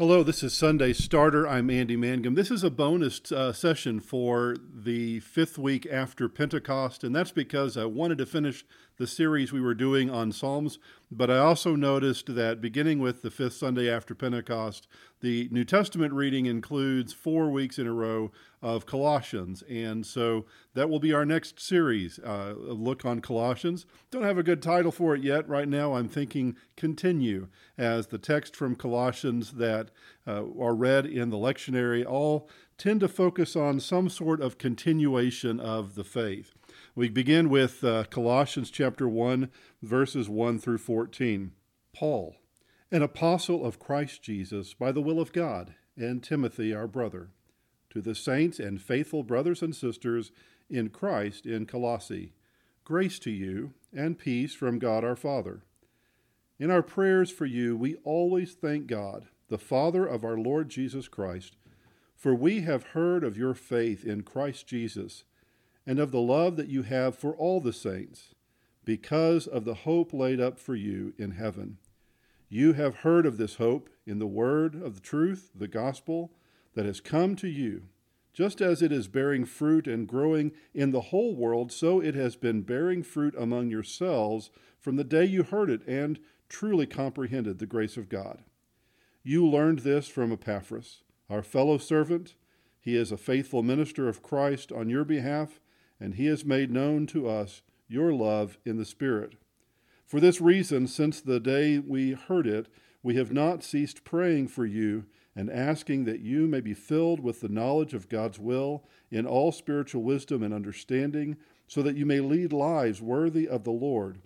Hello, this is Sunday Starter. I'm Andy Mangum. This is a bonus uh, session for the fifth week after Pentecost, and that's because I wanted to finish the series we were doing on Psalms, but I also noticed that beginning with the fifth Sunday after Pentecost, the New Testament reading includes four weeks in a row of Colossians, and so that will be our next series, uh, look on Colossians. Don't have a good title for it yet. Right now, I'm thinking continue, as the text from Colossians that uh, are read in the lectionary all tend to focus on some sort of continuation of the faith. We begin with uh, Colossians chapter 1, verses 1 through 14. Paul, an apostle of Christ Jesus by the will of God, and Timothy, our brother, to the saints and faithful brothers and sisters in Christ in Colossae, grace to you and peace from God our Father. In our prayers for you, we always thank God, the Father of our Lord Jesus Christ, for we have heard of your faith in Christ Jesus and of the love that you have for all the saints, because of the hope laid up for you in heaven. You have heard of this hope in the word of the truth, the gospel, that has come to you. Just as it is bearing fruit and growing in the whole world, so it has been bearing fruit among yourselves from the day you heard it and truly comprehended the grace of God. You learned this from Epaphras, our fellow servant. He is a faithful minister of Christ on your behalf and he has made known to us your love in the Spirit. For this reason, since the day we heard it, we have not ceased praying for you and asking that you may be filled with the knowledge of God's will in all spiritual wisdom and understanding, so that you may lead lives worthy of the Lord,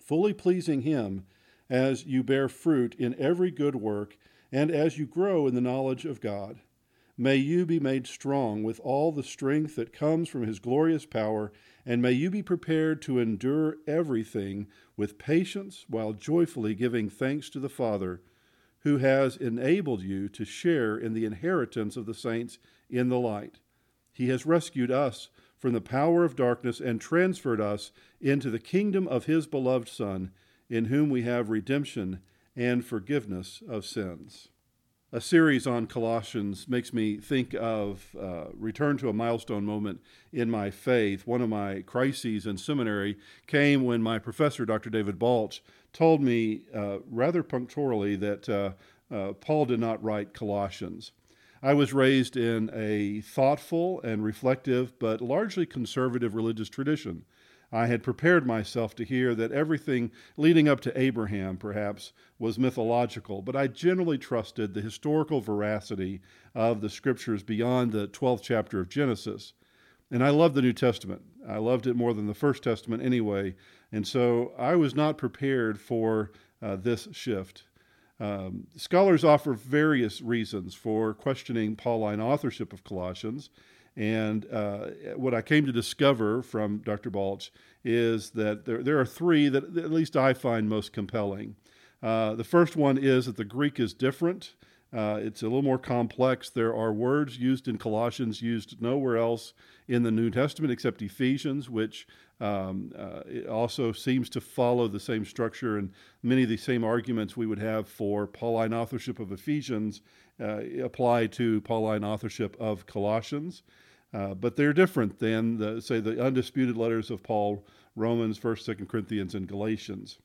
fully pleasing Him as you bear fruit in every good work and as you grow in the knowledge of God. May you be made strong with all the strength that comes from his glorious power, and may you be prepared to endure everything with patience while joyfully giving thanks to the Father, who has enabled you to share in the inheritance of the saints in the light. He has rescued us from the power of darkness and transferred us into the kingdom of his beloved Son, in whom we have redemption and forgiveness of sins a series on Colossians makes me think of uh, return to a milestone moment in my faith. One of my crises in seminary came when my professor, Dr. David Balch, told me uh, rather punctually that uh, uh, Paul did not write Colossians. I was raised in a thoughtful and reflective, but largely conservative religious tradition. I had prepared myself to hear that everything leading up to Abraham, perhaps, was mythological, but I generally trusted the historical veracity of the scriptures beyond the 12th chapter of Genesis. And I loved the New Testament. I loved it more than the First Testament anyway. And so I was not prepared for uh, this shift. Um, scholars offer various reasons for questioning Pauline authorship of Colossians. And uh, what I came to discover from Dr. Balch is that there, there are three that, at least I find most compelling. Uh, the first one is that the Greek is different. Uh, it's a little more complex. There are words used in Colossians used nowhere else in the New Testament except Ephesians, which um, uh, also seems to follow the same structure and many of the same arguments we would have for Pauline authorship of Ephesians uh, apply to Pauline authorship of Colossians. Uh, but they're different than, the, say, the undisputed letters of Paul, Romans, 1st, 2nd Corinthians, and Galatians.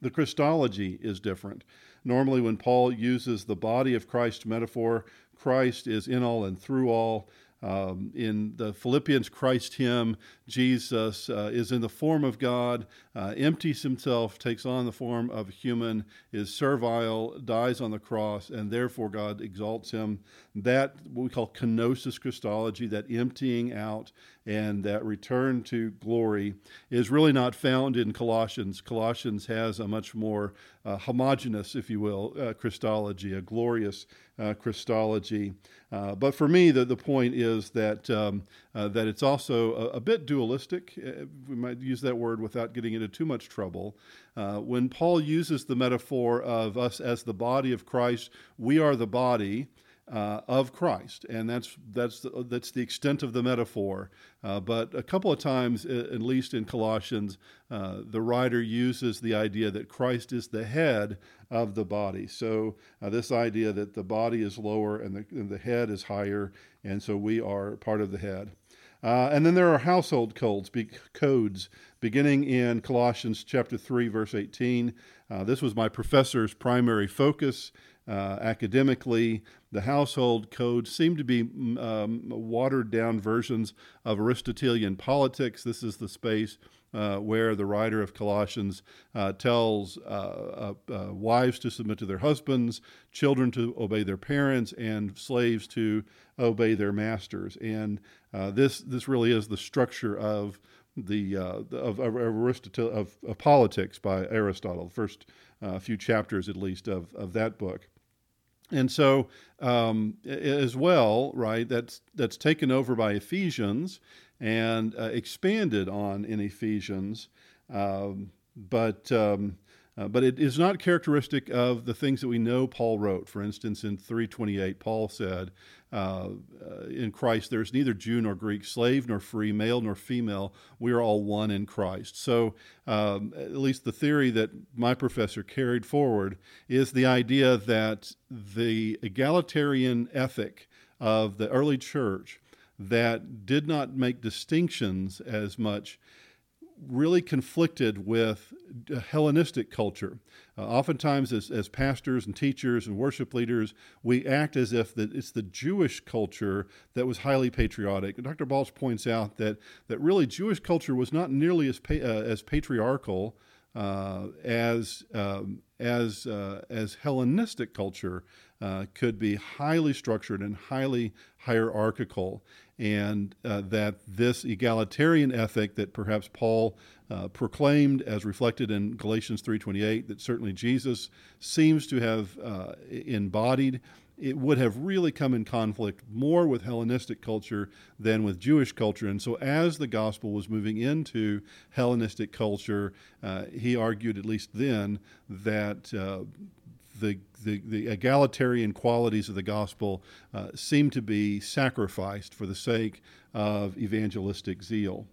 The Christology is different. Normally, when Paul uses the body of Christ metaphor, Christ is in all and through all. Um, in the Philippians Christ hymn, Jesus uh, is in the form of God, uh, empties himself, takes on the form of a human, is servile, dies on the cross, and therefore God exalts him. That, what we call kenosis Christology, that emptying out and that return to glory, is really not found in Colossians. Colossians has a much more uh, homogeneous, if you will, uh, Christology, a glorious uh, Christology. Uh, but for me, the, the point is that, um, uh, that it's also a, a bit dualistic. Uh, we might use that word without getting into too much trouble. Uh, when Paul uses the metaphor of us as the body of Christ, we are the body. Uh, of Christ, and that's that's the, that's the extent of the metaphor. Uh, but a couple of times, at least in Colossians, uh, the writer uses the idea that Christ is the head of the body. So uh, this idea that the body is lower and the, and the head is higher, and so we are part of the head. Uh, and then there are household codes, be- codes beginning in Colossians chapter 3, verse 18. Uh, this was my professor's primary focus uh, academically. The household codes seem to be um, watered down versions of Aristotelian politics. This is the space uh, where the writer of Colossians uh, tells uh, uh, uh, wives to submit to their husbands, children to obey their parents, and slaves to obey their masters. And this this really is the structure of the of, of, Aristotle, of, of, politics by Aristotle. The first few chapters, at least, of of that book. And so, um, as well, right, that's, that's taken over by Ephesians and uh, expanded on in Ephesians. Um, but um, uh, but it is not characteristic of the things that we know Paul wrote. For instance, in 328, Paul said, uh, uh, In Christ there's neither Jew nor Greek, slave nor free, male nor female. We are all one in Christ. So, um, at least the theory that my professor carried forward is the idea that the egalitarian ethic of the early church that did not make distinctions as much really conflicted with Hellenistic culture. Uh, oftentimes, as, as pastors and teachers and worship leaders, we act as if that it's the Jewish culture that was highly patriotic. And Dr. Balch points out that, that really Jewish culture was not nearly as, pa- uh, as patriarchal uh, as, um, as, uh, as Hellenistic culture uh, could be highly structured and highly hierarchical and uh, that this egalitarian ethic that perhaps Paul uh, proclaimed as reflected in Galatians 3:28 that certainly Jesus seems to have uh, embodied it would have really come in conflict more with Hellenistic culture than with Jewish culture. And so, as the gospel was moving into Hellenistic culture, uh, he argued, at least then, that uh, the, the, the, egalitarian qualities of the gospel uh, to be sacrificed for the sake of evangelistic zeal.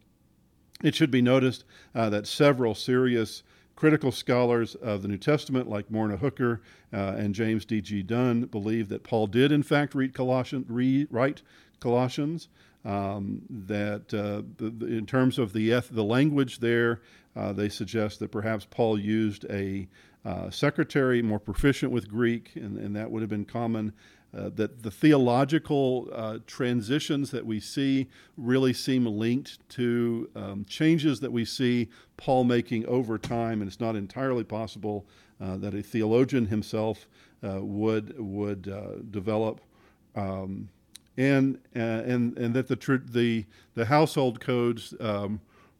It should be noticed uh, that several serious critical scholars of the New Testament, like Morna Hooker uh, and James D.G. Dunn, believe that Paul did, in fact, read Colossians, re- write Colossians. Um, that uh, the, the, in terms of the, eth- the language there, uh, they suggest that perhaps Paul used a uh, secretary more proficient with Greek, and, and, that would have been common. Uh, that the theological uh, transitions that we see really seem linked to um, changes that we see Paul making over time, and it's not entirely possible uh, that a theologian himself uh, would would uh, develop. Um, and, and and that the the the household codes, um,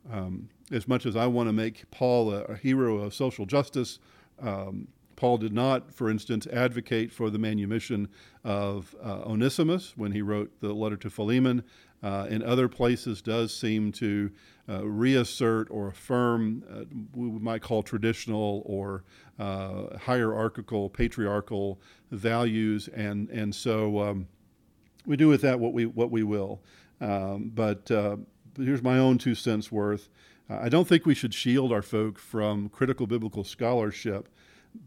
um, as much as I want to make Paul a, a hero of social justice, um, Paul did not, for instance, advocate for the manumission of uh, Onesimus when he wrote the letter to Philemon. Uh, in other places, does seem to uh, reassert or affirm uh, we might call traditional or uh, hierarchical, patriarchal values, and and so um, we do with that what we what we will. Um, but uh, here's my own two cents worth. I don't think we should shield our folk from critical biblical scholarship,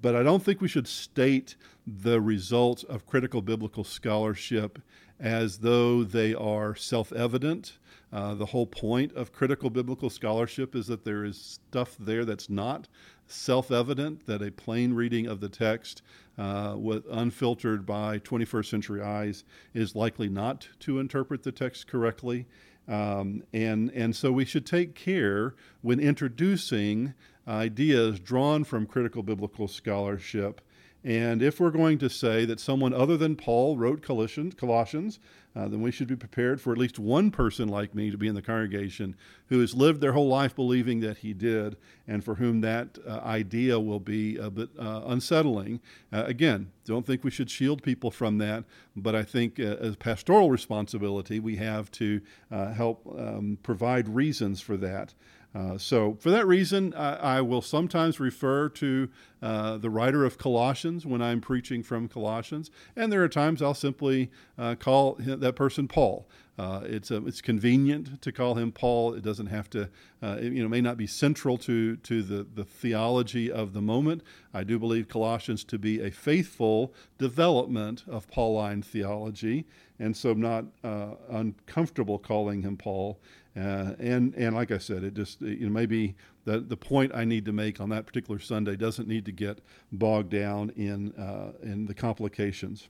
but I don't think we should state the results of critical biblical scholarship as though they are self evident. Uh, the whole point of critical biblical scholarship is that there is stuff there that's not self evident, that a plain reading of the text, uh, with unfiltered by 21st century eyes, is likely not to interpret the text correctly. Um, and, and so we should take care when introducing ideas drawn from critical biblical scholarship. And if we're going to say that someone other than Paul wrote Colossians, uh, then we should be prepared for at least one person like me to be in the congregation who has lived their whole life believing that he did, and for whom that uh, idea will be a bit uh, unsettling. Uh, again, don't think we should shield people from that, but I think uh, as pastoral responsibility, we have to uh, help um, provide reasons for that. Uh, so, for that reason, I, I, will sometimes refer to uh, the writer of Colossians when I'm preaching from Colossians, and there are times I'll simply uh, call that person Paul. Uh, it's it's convenient to call him Paul. It doesn't have to, uh, it, you know, may not be central to to the the theology of the moment. I do believe Colossians to be a faithful development of Pauline theology, and so I'm not uh, uncomfortable calling him Paul. And and like I said, it just you know maybe the the point I need to make on that particular Sunday doesn't need to get bogged down in uh, in the complications.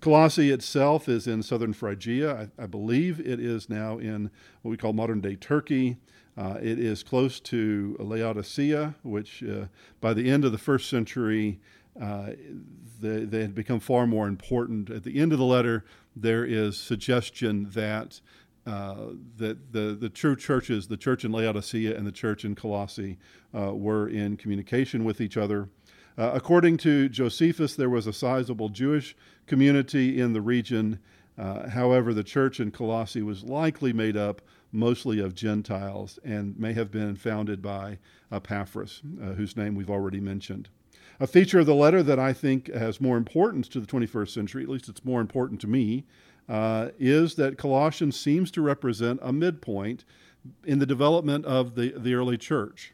Colossae itself is in southern Phrygia. I, I, believe it is now in what we call modern day Turkey. Uh, it is close to Laodicea, which uh, by the end of the first century, uh, they, they, had become far more important. At the end of the letter, there is suggestion that uh, that the, the true churches, the church in Laodicea and the church in Colossae, uh, were in communication with each other. Uh, according to Josephus, there was a sizable Jewish community in the region. Uh, however, the church in Colossae was likely made up mostly of Gentiles and may have been founded by Epaphras, uh, whose name we've already mentioned. A feature of the letter that I think has more importance to the 21st century, at least it's more important to me, uh, is that Colossians seems to represent a midpoint in the development of the, the early church.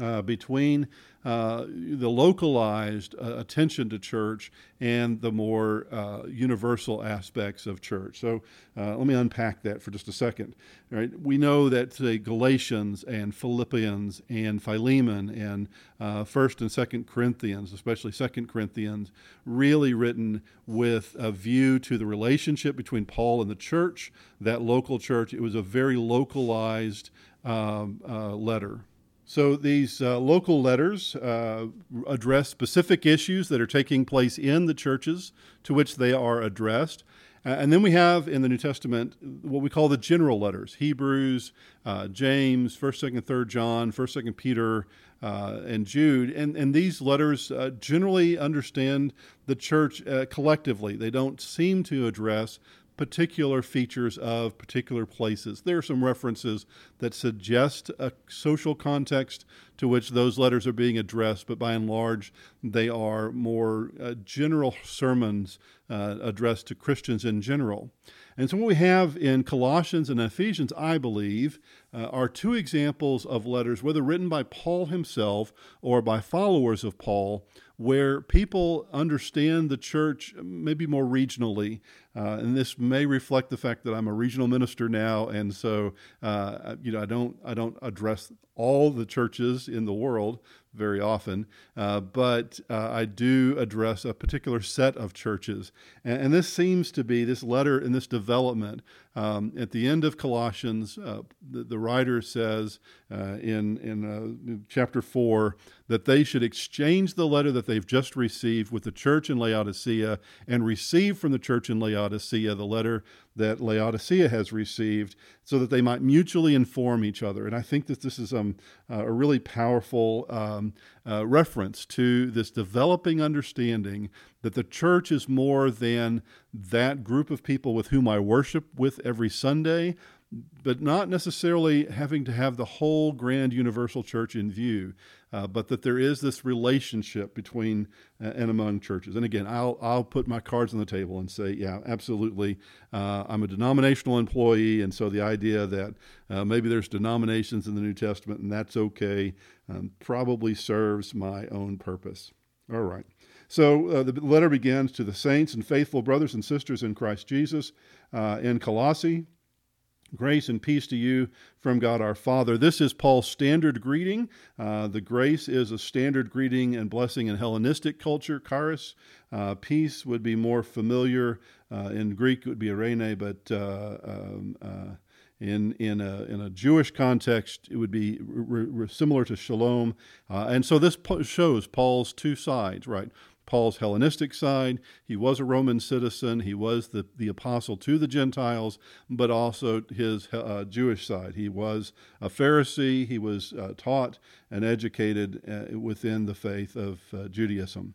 Uh, between uh, the localized uh, attention to church and the more uh, universal aspects of church. So uh, let me unpack that for just a second. Right, we know that say Galatians and Philippians and Philemon and uh, First and Second Corinthians, especially Second Corinthians, really written with a view to the relationship between Paul and the church, that local church. It was a very localized um, letter. So these uh, local letters uh, address specific issues that are taking place in the churches to which they are addressed. And then we have in the New Testament what we call the general letters Hebrews, uh, James, 1st, 2nd, 3rd John, 1st, 2nd Peter, uh, and Jude. And, and these letters uh, generally understand the church collectively. They don't seem to address particular features of particular places. There are some references that suggest a social context to which those letters are being addressed, but by and large, they are more uh, general sermons uh, addressed to Christians in general. And so, what we have in Colossians and Ephesians, I believe, uh, are two examples of letters, whether written by Paul himself or by followers of Paul, where people understand the church maybe more regionally. Uh, and this may reflect the fact that I'm a regional minister now, and so uh, you know I don't I don't address all the churches in the world very often, uh, but uh, I do address a particular set of churches. And, and, this seems to be this letter and this development. Um, at the end of Colossians, uh, the, the, writer says uh, in, in uh, chapter 4 that they should exchange the letter that they've just received with the church in Laodicea and receive from the church in Laodicea the letter that Laodicea has received so that they might mutually inform each other. And I think that this is um, uh, a really powerful um, uh, reference to this developing understanding that the church is more than that group of people with whom I worship with every Sunday, but not necessarily having to have the whole grand universal church in view, uh, but that there is this relationship between uh, and among churches. And again, I'll I'll put my cards on the table and say, yeah, absolutely. Uh, I'm a denominational employee, and so the idea that uh, maybe there's denominations in the New Testament and that's okay um, probably serves my own purpose. All right. So uh, the letter begins to the saints and faithful brothers and sisters in Christ Jesus uh, in Colossae. Grace and peace to you from God our Father. This is Paul's standard greeting. Uh, the grace is a standard greeting and blessing in Hellenistic culture, charis. Uh, peace would be more familiar. Uh, in Greek, it would be eirene, but uh, um, uh, in in a in a Jewish context, it would be similar to shalom, uh, and so this po- shows Paul's two sides, right? Paul's Hellenistic side. He was a Roman citizen. He was the, the apostle to the Gentiles, but also his uh, Jewish side. He was a Pharisee. He was uh, taught and educated uh, within the faith of uh, Judaism.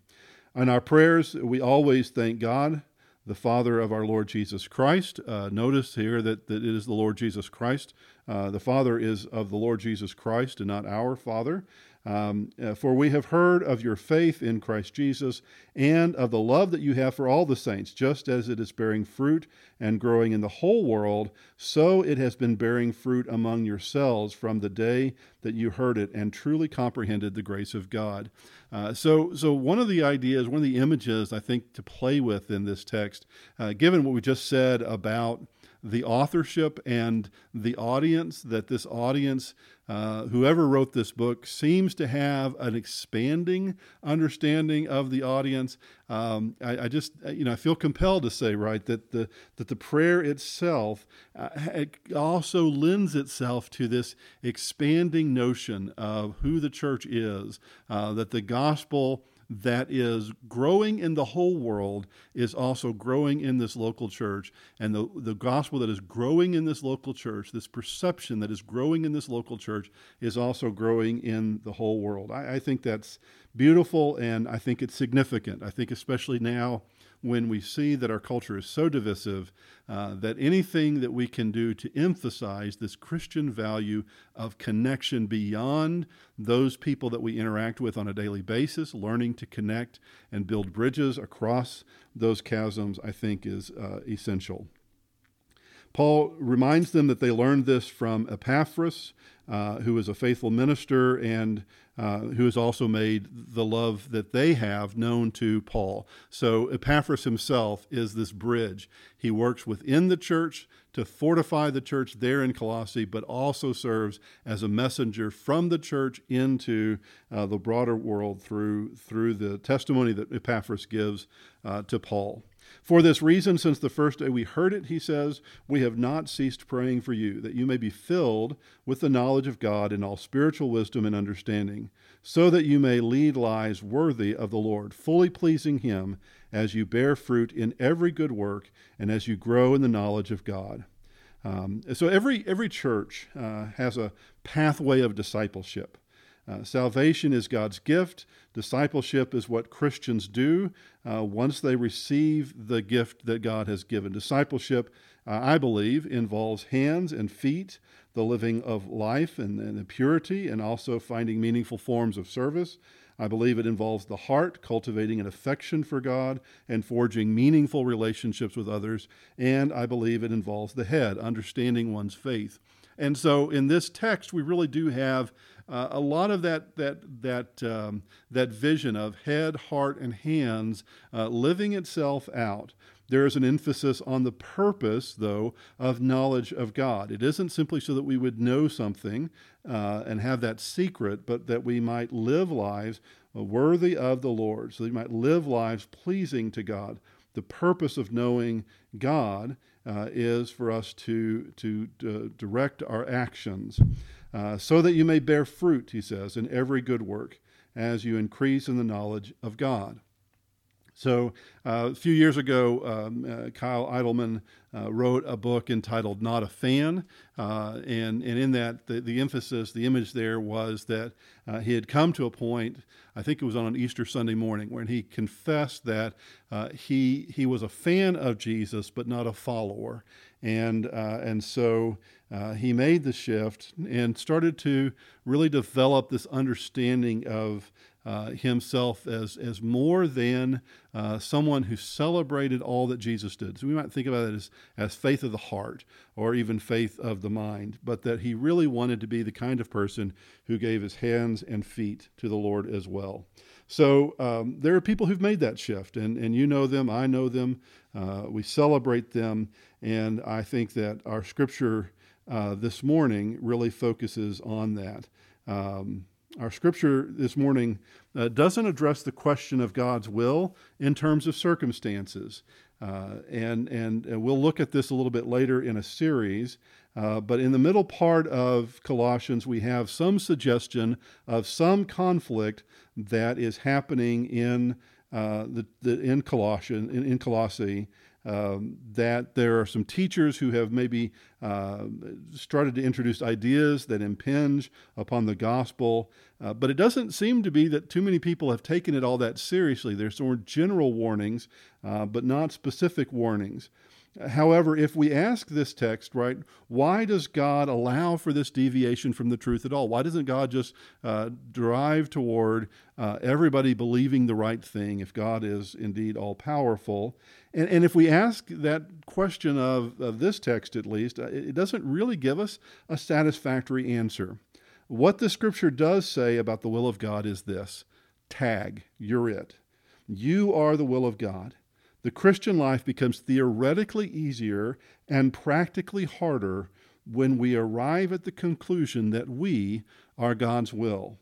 In our prayers, we always thank God, the Father of our Lord Jesus Christ. Uh, notice here that, that it is the Lord Jesus Christ. Uh, the Father is of the Lord Jesus Christ and not our Father. Um, uh, for we have heard of your faith in Christ Jesus and of the love that you have for all the saints, just as it is bearing fruit and growing in the whole world, so it has been bearing fruit among yourselves from the day that you heard it and truly comprehended the grace of God. Uh, so, so one of the ideas, one of the images I think to play with in this text, uh, given what we just said about the authorship and the audience, that this audience, uh, whoever wrote this book, seems to have an expanding understanding of the audience. Um, I, I, just, you know, I feel compelled to say, right, that the that the prayer itself uh, it also lends itself to this expanding notion of who the church is, uh, that the gospel that is growing in the whole world is also growing in this local church. And the, the gospel that is growing in this local church, this perception that is growing in this local church, is also growing in the whole world. I, I think that's beautiful and I think it's significant. I think, especially now when we see that our culture is so divisive, uh, that anything that we can do to emphasize this Christian value of connection beyond those people that we interact with on a daily basis, learning to connect and build bridges across those chasms, I think is uh, essential. Paul reminds them that they learned this from Epaphras, uh, who is a faithful minister and uh, who has also made the love that they have known to Paul. So Epaphras himself is this bridge. He works within the church to fortify the church there in Colossae, but also serves as a messenger from the church into uh, the broader world through, through the testimony that Epaphras gives uh, to Paul. For this reason, since the first day we heard it, he says, we have not ceased praying for you, that you may be filled with the knowledge of God in all spiritual wisdom and understanding, so that you may lead lives worthy of the Lord, fully pleasing him as you bear fruit in every good work and as you grow in the knowledge of God. Um, so every every church uh, has a pathway of discipleship. Uh, salvation is God's gift. Discipleship is what Christians do uh, once they receive the gift that God has given. Discipleship, uh, I believe, involves hands and feet, the living of life and, and the purity, and also finding meaningful forms of service. I believe it involves the heart, cultivating an affection for God and forging meaningful relationships with others. And I believe it involves the head, understanding one's faith. And so in this text, we really do have uh, a lot of that that that um, that vision of head, heart, and hands uh, living itself out. There is an emphasis on the purpose, though, of knowledge of God. It isn't simply so that we would know something uh, and have that secret, but that we might live lives worthy of the Lord, so that we might live lives pleasing to God. The purpose of knowing God uh, is for us to, to, to direct our actions. Uh, so that you may bear fruit, he says, in every good work as you increase in the knowledge of God. So, uh, a few years ago, um, uh, Kyle Idleman uh, wrote a book entitled Not a Fan. Uh, and, and in that, the, the emphasis, the image there was that uh, he had come to a point, I think it was on an Easter Sunday morning, when he confessed that uh, he, he was a fan of Jesus, but not a follower. And, and so he made the shift and started to really develop this understanding of uh, himself as, as more than uh, someone who celebrated all that Jesus did. So we might think about it as, as faith of the heart or even faith of the mind, but that he really wanted to be the kind of person who gave his hands and feet to the Lord as well. So um, there are people who've made that shift, and, and you know them, I know them, uh, we celebrate them, and I think that our scripture uh, this morning really focuses on that. Um, our scripture this morning uh, doesn't address the question of God's will in terms of circumstances. Uh, and, and, and, we'll look at this a little bit later in a series. Uh, but in the middle part of Colossians, we have some suggestion of some conflict that is happening in, uh, the, the, in, Colossian, in, in Colossae um, that there are some teachers who have maybe uh, started to introduce ideas that impinge upon the gospel, uh, but it doesn't seem to be that too many people have taken it all that seriously. There's more general warnings, uh, but not specific warnings. However, if we ask this text, right, why does God allow for this deviation from the truth at all? Why doesn't God just uh, drive toward uh, everybody believing the right thing if God is indeed all powerful? And, and if we ask that question of, of this text at least, uh, it doesn't really give us a satisfactory answer. What the scripture does say about the will of God is this tag, you're it. You are the will of God the Christian life becomes theoretically easier and practically harder when we arrive at the conclusion that we are God's will.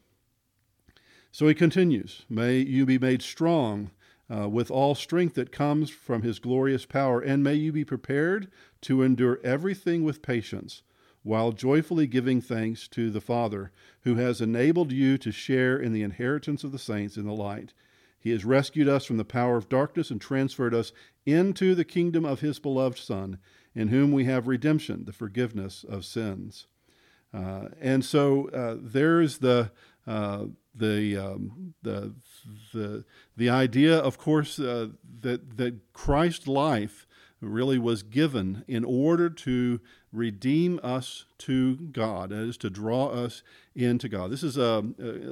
So he continues May you be made strong uh, with all strength that comes from his glorious power, and may you be prepared to endure everything with patience, while joyfully giving thanks to the Father, who has enabled you to share in the inheritance of the saints in the light. He has rescued us from the power of darkness and transferred us into the kingdom of His beloved Son, in whom we have redemption, the forgiveness of sins. Uh, and so uh, there's the uh, the, um, the the the idea, of course, uh, that that Christ's life really was given in order to redeem us to God, that is, to draw us into God. This is a,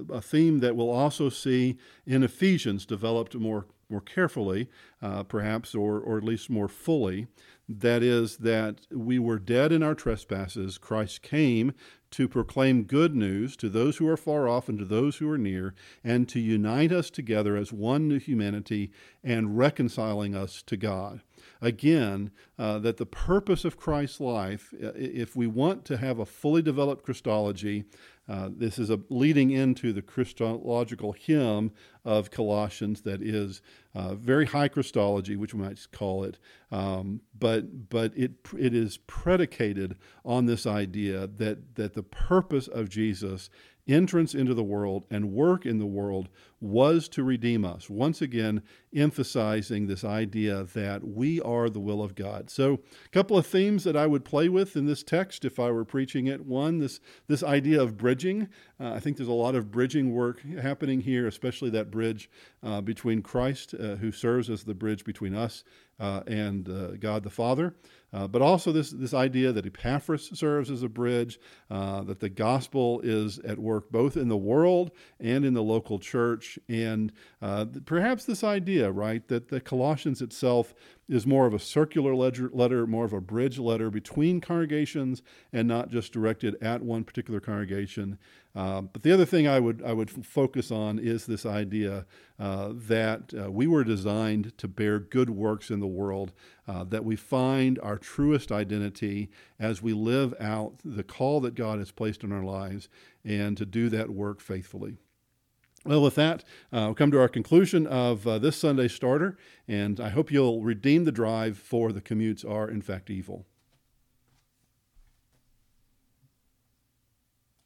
a theme that we'll also see in Ephesians developed more, more carefully, uh, perhaps, or, or at least more fully. That is, that we were dead in our trespasses. Christ came to proclaim good news to those who are far off and to those who are near, and to unite us together as one new humanity and reconciling us to God again uh, that the purpose of Christ's life, if we want to have a fully developed Christology, uh, this is a leading into the Christological hymn of Colossians that is uh, very high Christology, which we might call it, um, but but it it is predicated on this idea that that the purpose of Jesus entrance into the world and work in the world was to redeem us. Once again, emphasizing this idea that we are the will of God. So, a couple of themes that I would play with in this text if I were preaching it. One, this, this idea of bridging. Uh, I think there's a lot of bridging work happening here, especially that bridge uh, between Christ, uh, who serves as the bridge between us uh, and uh, God the Father. Uh, but also this, this idea that Epaphras serves as a bridge, uh, that the gospel is at work both in the world and in the local church, and uh, perhaps this idea, right, that the Colossians itself is more of a circular ledger, letter, more of a bridge letter between congregations and not just directed at one particular congregation. Uh, but the other thing I would I would focus on is this idea uh, that uh, we were designed to bear good works in the world, uh, that we find our truest identity as we live out the call that God has placed in our lives, and to do that work faithfully. Well, with that, uh, we'll come to our conclusion of this Sunday starter, and I hope you'll redeem the drive for the commutes are, in fact, evil.